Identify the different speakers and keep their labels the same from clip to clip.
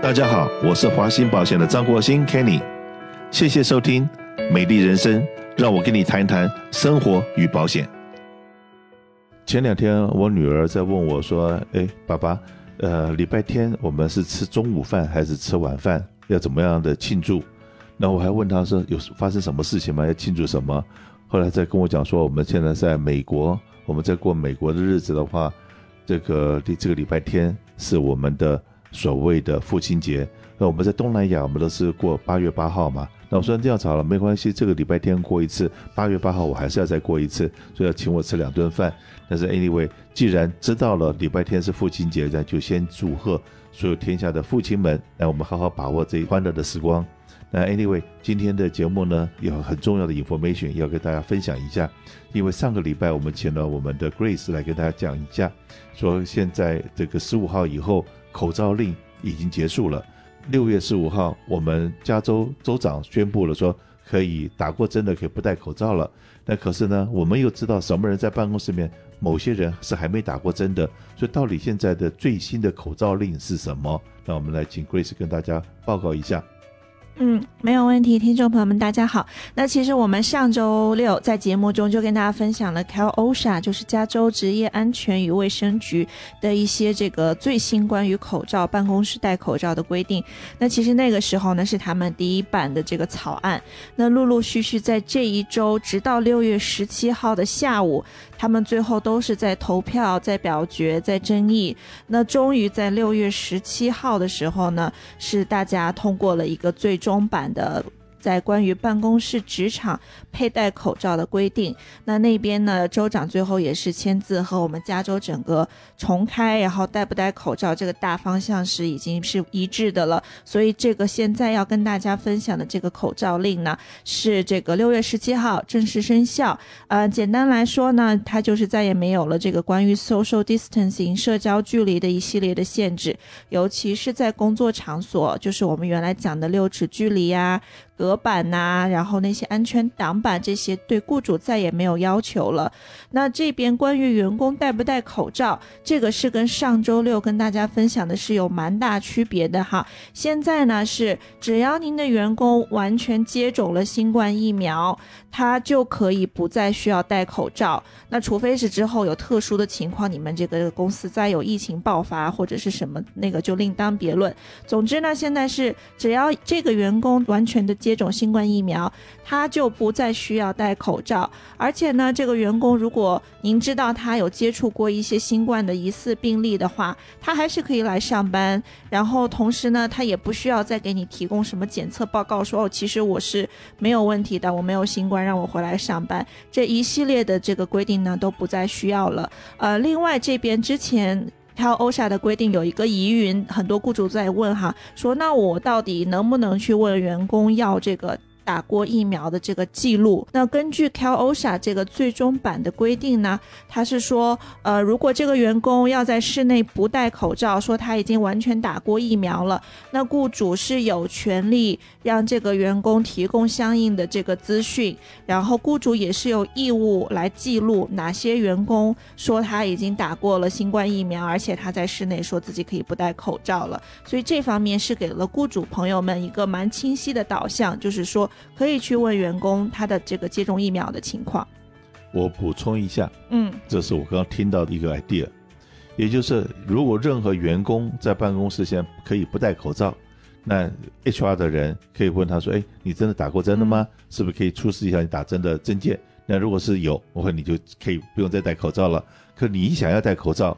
Speaker 1: 大家好，我是华兴保险的张国兴 Kenny，谢谢收听《美丽人生》，让我跟你谈一谈生活与保险。前两天我女儿在问我说：“哎，爸爸，呃，礼拜天我们是吃中午饭还是吃晚饭？要怎么样的庆祝？”那我还问她说：“有发生什么事情吗？要庆祝什么？”后来再跟我讲说：“我们现在在美国，我们在过美国的日子的话，这个这个礼拜天是我们的。”所谓的父亲节，那我们在东南亚，我们都是过八月八号嘛。那我说这样子好了，没关系，这个礼拜天过一次，八月八号我还是要再过一次，所以要请我吃两顿饭。但是 anyway，既然知道了礼拜天是父亲节，那就先祝贺所有天下的父亲们，让我们好好把握这一欢乐的时光。那 anyway，今天的节目呢，有很重要的 information 要跟大家分享一下，因为上个礼拜我们请了我们的 Grace 来跟大家讲一下，说现在这个十五号以后。口罩令已经结束了。六月十五号，我们加州州长宣布了，说可以打过针的可以不戴口罩了。那可是呢，我们又知道什么人在办公室里面，某些人是还没打过针的。所以到底现在的最新的口罩令是什么？那我们来请 Grace 跟大家报告一下。
Speaker 2: 嗯，没有问题，听众朋友们，大家好。那其实我们上周六在节目中就跟大家分享了 Cal OSHA，就是加州职业安全与卫生局的一些这个最新关于口罩、办公室戴口罩的规定。那其实那个时候呢，是他们第一版的这个草案。那陆陆续续在这一周，直到六月十七号的下午，他们最后都是在投票、在表决、在争议。那终于在六月十七号的时候呢，是大家通过了一个最终。版的。在关于办公室、职场佩戴口罩的规定，那那边呢，州长最后也是签字和我们加州整个重开，然后戴不戴口罩这个大方向是已经是一致的了。所以这个现在要跟大家分享的这个口罩令呢，是这个六月十七号正式生效。呃，简单来说呢，它就是再也没有了这个关于 social distancing 社交距离的一系列的限制，尤其是在工作场所，就是我们原来讲的六尺距离呀、隔板呐、然后那些安全挡板这些，对雇主再也没有要求了。那这边关于员工戴不戴口罩，这个是跟上周六跟大家分享的是有蛮大区别的哈。现在呢是，只要您的员工完全接种了新冠疫苗，他就可以不再需要戴口罩。那除非是之后有特殊的情况，你们这个公司再有疫情爆发或者是什么那个就另当别论。总之呢，现在是只要这个员工完全的。接种新冠疫苗，他就不再需要戴口罩。而且呢，这个员工如果您知道他有接触过一些新冠的疑似病例的话，他还是可以来上班。然后同时呢，他也不需要再给你提供什么检测报告，说哦，其实我是没有问题的，我没有新冠，让我回来上班。这一系列的这个规定呢，都不再需要了。呃，另外这边之前。Cal OSHA 的规定有一个疑云，很多雇主在问哈，说那我到底能不能去问员工要这个？打过疫苗的这个记录，那根据 Cal OSHA 这个最终版的规定呢，他是说，呃，如果这个员工要在室内不戴口罩，说他已经完全打过疫苗了，那雇主是有权利让这个员工提供相应的这个资讯，然后雇主也是有义务来记录哪些员工说他已经打过了新冠疫苗，而且他在室内说自己可以不戴口罩了，所以这方面是给了雇主朋友们一个蛮清晰的导向，就是说。可以去问员工他的这个接种疫苗的情况。
Speaker 1: 我补充一下，
Speaker 2: 嗯，
Speaker 1: 这是我刚刚听到的一个 idea，也就是如果任何员工在办公室现在可以不戴口罩，那 HR 的人可以问他说：“哎，你真的打过针了吗？嗯、是不是可以出示一下你打针的证件？”那如果是有，我说你就可以不用再戴口罩了。可你想要戴口罩，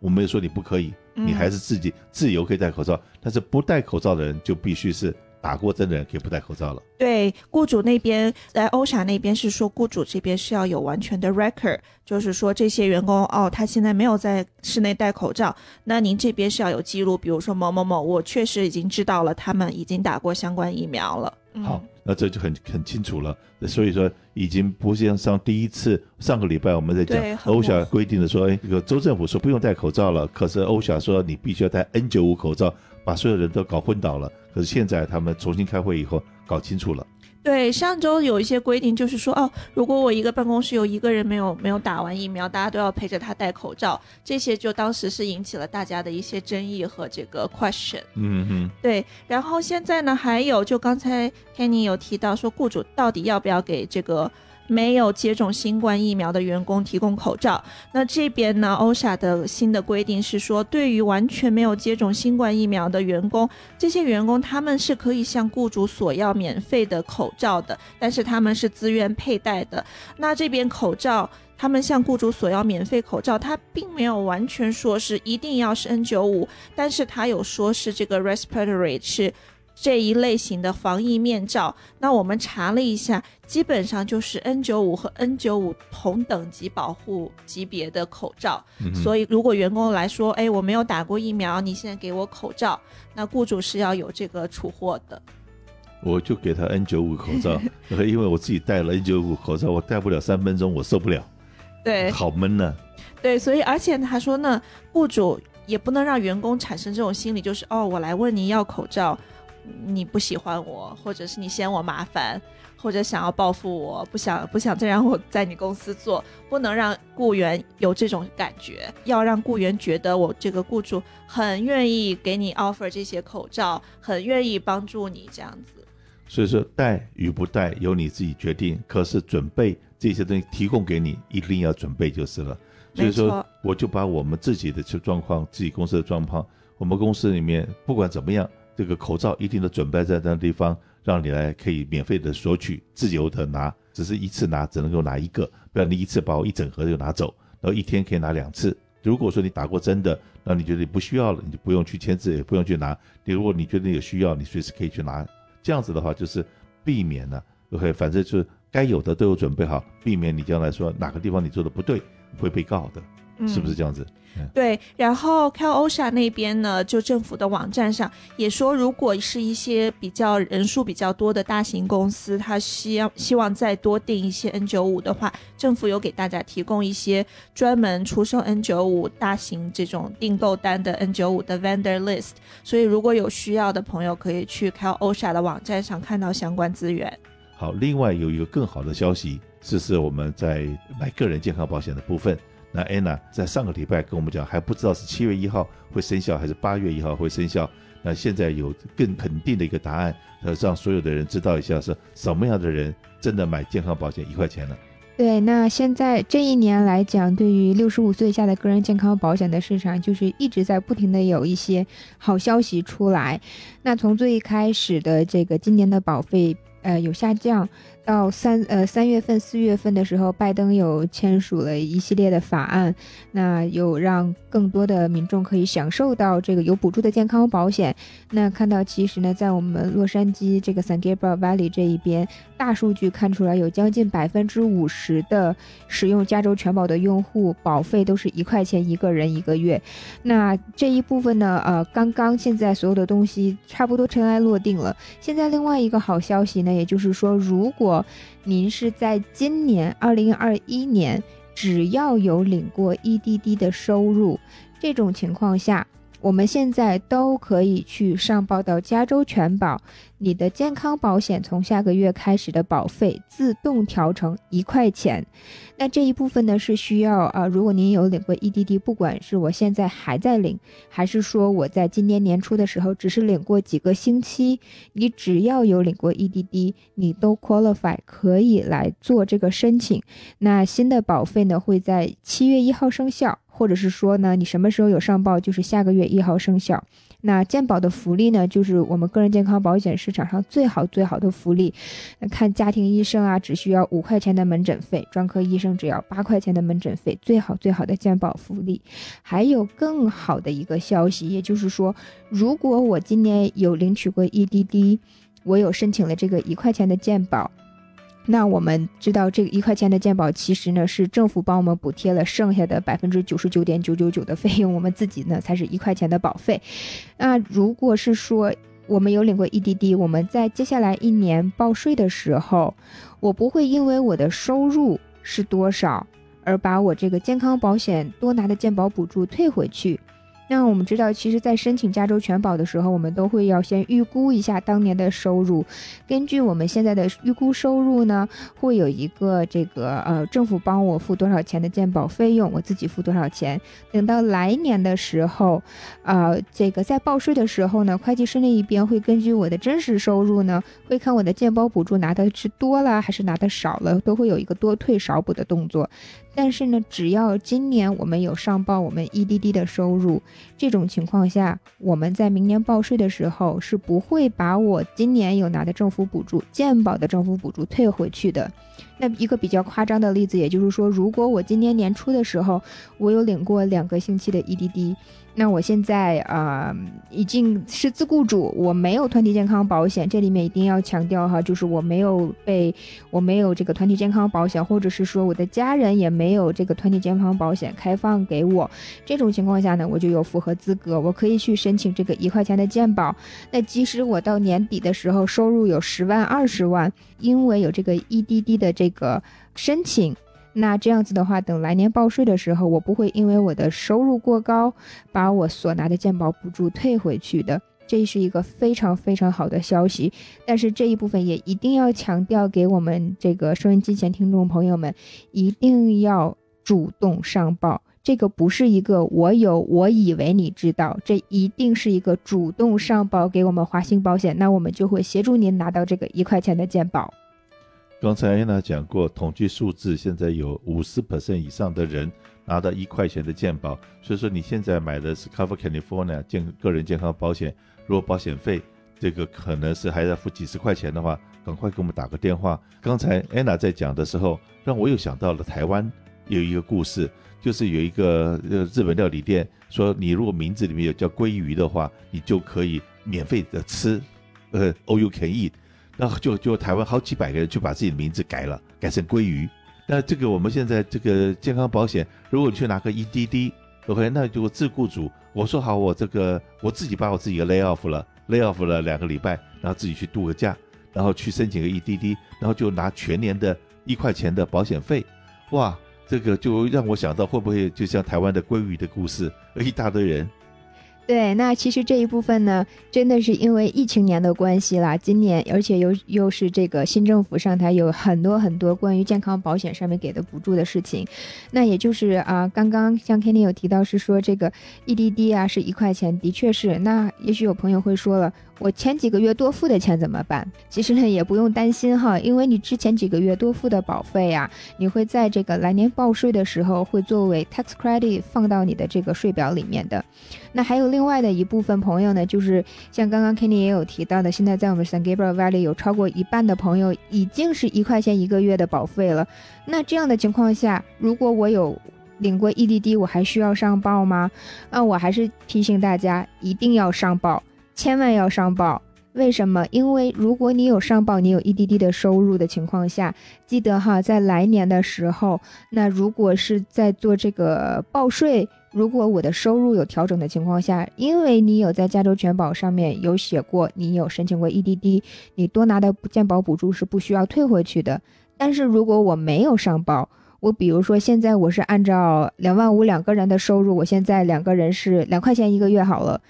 Speaker 1: 我没有说你不可以，你还是自己自由可以戴口罩，嗯、但是不戴口罩的人就必须是。打过针的人可以不戴口罩了。
Speaker 2: 对，雇主那边在 OSHA 那边是说，雇主这边是要有完全的 record，就是说这些员工哦，他现在没有在室内戴口罩，那您这边是要有记录，比如说某某某，我确实已经知道了他们已经打过相关疫苗了。
Speaker 1: 嗯、好，那这就很很清楚了。所以说，已经不像上第一次上个礼拜我们在讲 OSHA 规定的说，哎，这个州政府说不用戴口罩了，可是 OSHA 说你必须要戴 N 九五口罩，把所有人都搞昏倒了。可是现在他们重新开会以后，搞清楚了。
Speaker 2: 对，上周有一些规定，就是说，哦，如果我一个办公室有一个人没有没有打完疫苗，大家都要陪着他戴口罩，这些就当时是引起了大家的一些争议和这个 question。
Speaker 1: 嗯嗯，
Speaker 2: 对。然后现在呢，还有就刚才 Kenny 有提到说，雇主到底要不要给这个。没有接种新冠疫苗的员工提供口罩。那这边呢欧莎的新的规定是说，对于完全没有接种新冠疫苗的员工，这些员工他们是可以向雇主索要免费的口罩的，但是他们是自愿佩戴的。那这边口罩，他们向雇主索要免费口罩，他并没有完全说是一定要是 N95，但是他有说是这个 respiratory 是。这一类型的防疫面罩，那我们查了一下，基本上就是 N95 和 N95 同等级保护级别的口罩。嗯、所以，如果员工来说，哎，我没有打过疫苗，你现在给我口罩，那雇主是要有这个储货的。
Speaker 1: 我就给他 N95 口罩，因为我自己戴了 N95 口罩，我戴不了三分钟，我受不了。
Speaker 2: 对，
Speaker 1: 好闷呢、啊。
Speaker 2: 对，所以而且他说呢，雇主也不能让员工产生这种心理，就是哦，我来问你要口罩。你不喜欢我，或者是你嫌我麻烦，或者想要报复我，不想不想再让我在你公司做，不能让雇员有这种感觉，要让雇员觉得我这个雇主很愿意给你 offer 这些口罩，很愿意帮助你这样子。
Speaker 1: 所以说带与不带由你自己决定，可是准备这些东西提供给你，一定要准备就是了。所以说我就把我们自己的状况，自己公司的状况，我们公司里面不管怎么样。这个口罩一定的准备在那地方，让你来可以免费的索取，自由的拿，只是一次拿只能够拿一个，不然你一次把我一整盒就拿走，然后一天可以拿两次。如果说你打过针的，那你觉得你不需要了，你就不用去签字，也不用去拿。你如果你觉得有需要，你随时可以去拿。这样子的话就是避免了，OK，反正就是该有的都有准备好，避免你将来说哪个地方你做的不对会被告的。是不是这样子？
Speaker 2: 嗯、对，然后 CalOSHA 那边呢，就政府的网站上也说，如果是一些比较人数比较多的大型公司，他希望希望再多订一些 N95 的话，政府有给大家提供一些专门出售 N95 大型这种订购单的 N95 的 vendor list，所以如果有需要的朋友，可以去 CalOSHA 的网站上看到相关资源。
Speaker 1: 好，另外有一个更好的消息，这是我们在买个人健康保险的部分。那 Anna 在上个礼拜跟我们讲，还不知道是七月一号会生效还是八月一号会生效。那现在有更肯定的一个答案，呃，让所有的人知道一下是什么样的人真的买健康保险一块钱了。
Speaker 3: 对，那现在这一年来讲，对于六十五岁以下的个人健康保险的市场，就是一直在不停的有一些好消息出来。那从最开始的这个今年的保费，呃，有下降。到三呃三月份四月份的时候，拜登有签署了一系列的法案，那有让更多的民众可以享受到这个有补助的健康保险。那看到其实呢，在我们洛杉矶这个 San Gabriel Valley 这一边，大数据看出来有将近百分之五十的使用加州全保的用户保费都是一块钱一个人一个月。那这一部分呢，呃，刚刚现在所有的东西差不多尘埃落定了。现在另外一个好消息呢，也就是说，如果您是在今年二零二一年，只要有领过 EDD 的收入，这种情况下，我们现在都可以去上报到加州全保。你的健康保险从下个月开始的保费自动调成一块钱，那这一部分呢是需要啊，如果您有领过 EDD，不管是我现在还在领，还是说我在今年年初的时候只是领过几个星期，你只要有领过 EDD，你都 qualify 可以来做这个申请。那新的保费呢会在七月一号生效，或者是说呢你什么时候有上报，就是下个月一号生效。那健保的福利呢，就是我们个人健康保险市场上最好最好的福利。那看家庭医生啊，只需要五块钱的门诊费；专科医生只要八块钱的门诊费，最好最好的健保福利。还有更好的一个消息，也就是说，如果我今年有领取过 EDD，我有申请了这个一块钱的健保。那我们知道，这个一块钱的健保其实呢是政府帮我们补贴了剩下的百分之九十九点九九九的费用，我们自己呢才是一块钱的保费。那如果是说我们有领过 EDD，我们在接下来一年报税的时候，我不会因为我的收入是多少而把我这个健康保险多拿的健保补助退回去。那我们知道，其实，在申请加州全保的时候，我们都会要先预估一下当年的收入。根据我们现在的预估收入呢，会有一个这个呃，政府帮我付多少钱的健保费用，我自己付多少钱。等到来年的时候，呃，这个在报税的时候呢，会计师那一边会根据我的真实收入呢，会看我的健保补助拿的是多了还是拿的少了，都会有一个多退少补的动作。但是呢，只要今年我们有上报我们 EDD 的收入，这种情况下，我们在明年报税的时候是不会把我今年有拿的政府补助、健保的政府补助退回去的。那一个比较夸张的例子，也就是说，如果我今年年初的时候，我有领过两个星期的 EDD。那我现在啊、呃，已经是自雇主，我没有团体健康保险。这里面一定要强调哈，就是我没有被，我没有这个团体健康保险，或者是说我的家人也没有这个团体健康保险开放给我。这种情况下呢，我就有符合资格，我可以去申请这个一块钱的健保。那即使我到年底的时候收入有十万、二十万，因为有这个 EDD 的这个申请。那这样子的话，等来年报税的时候，我不会因为我的收入过高，把我所拿的健保补助退回去的。这是一个非常非常好的消息。但是这一部分也一定要强调给我们这个收音机前听众朋友们，一定要主动上报。这个不是一个我有，我以为你知道，这一定是一个主动上报给我们华兴保险，那我们就会协助您拿到这个一块钱的健保。
Speaker 1: 刚才安娜讲过，统计数字现在有五十 percent 以上的人拿到一块钱的健保，所以说你现在买的是 Cover California 健个人健康保险，如果保险费这个可能是还要付几十块钱的话，赶快给我们打个电话。刚才安娜在讲的时候，让我又想到了台湾有一个故事，就是有一个呃日本料理店说，你如果名字里面有叫鲑鱼的话，你就可以免费的吃，呃，all you can eat。然后就就台湾好几百个人就把自己的名字改了，改成鲑鱼。那这个我们现在这个健康保险，如果你去拿个 EDD，OK，那就自雇主，我说好，我这个我自己把我自己给 lay off 了，lay off 了两个礼拜，然后自己去度个假，然后去申请个 EDD，然后就拿全年的一块钱的保险费。哇，这个就让我想到会不会就像台湾的鲑鱼的故事，一大堆人。
Speaker 3: 对，那其实这一部分呢，真的是因为疫情年的关系啦。今年，而且又又是这个新政府上台，有很多很多关于健康保险上面给的补助的事情。那也就是啊，刚刚像 Kenny 有提到是说这个 EDD 啊是一块钱，的确是。那也许有朋友会说了。我前几个月多付的钱怎么办？其实呢，也不用担心哈，因为你之前几个月多付的保费呀、啊，你会在这个来年报税的时候会作为 tax credit 放到你的这个税表里面的。那还有另外的一部分朋友呢，就是像刚刚 Kenny 也有提到的，现在在我们 San Gabriel Valley 有超过一半的朋友已经是一块钱一个月的保费了。那这样的情况下，如果我有领过 EDD，我还需要上报吗？那我还是提醒大家一定要上报。千万要上报，为什么？因为如果你有上报，你有 EDD 的收入的情况下，记得哈，在来年的时候，那如果是在做这个报税，如果我的收入有调整的情况下，因为你有在加州全保上面有写过，你有申请过 EDD，你多拿的健保补助是不需要退回去的。但是如果我没有上报，我比如说现在我是按照两万五两个人的收入，我现在两个人是两块钱一个月好了。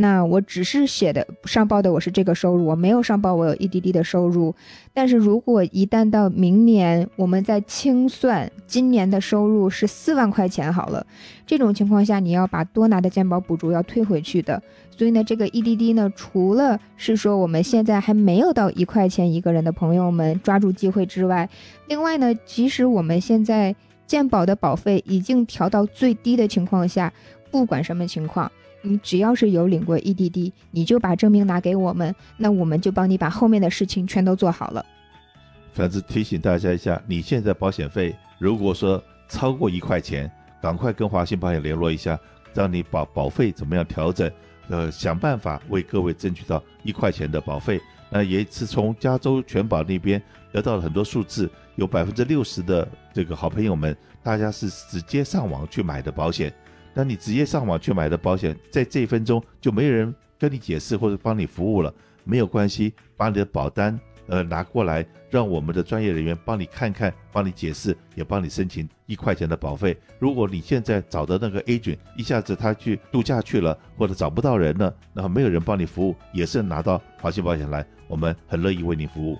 Speaker 3: 那我只是写的上报的我是这个收入，我没有上报我有 EDD 的收入。但是如果一旦到明年，我们再清算今年的收入是四万块钱好了，这种情况下你要把多拿的健保补助要退回去的。所以呢，这个 EDD 呢，除了是说我们现在还没有到一块钱一个人的朋友们抓住机会之外，另外呢，即使我们现在健保的保费已经调到最低的情况下，不管什么情况。你只要是有领过 EDD，你就把证明拿给我们，那我们就帮你把后面的事情全都做好了。
Speaker 1: 反正提醒大家一下，你现在保险费如果说超过一块钱，赶快跟华信保险联络一下，让你保保费怎么样调整，呃，想办法为各位争取到一块钱的保费。那也是从加州全保那边得到了很多数字，有百分之六十的这个好朋友们，大家是直接上网去买的保险。那你直接上网去买的保险，在这一分钟就没有人跟你解释或者帮你服务了，没有关系，把你的保单呃拿过来，让我们的专业人员帮你看看，帮你解释，也帮你申请一块钱的保费。如果你现在找的那个 agent 一下子他去度假去了，或者找不到人了，然后没有人帮你服务，也是拿到华信保险来，我们很乐意为您服务。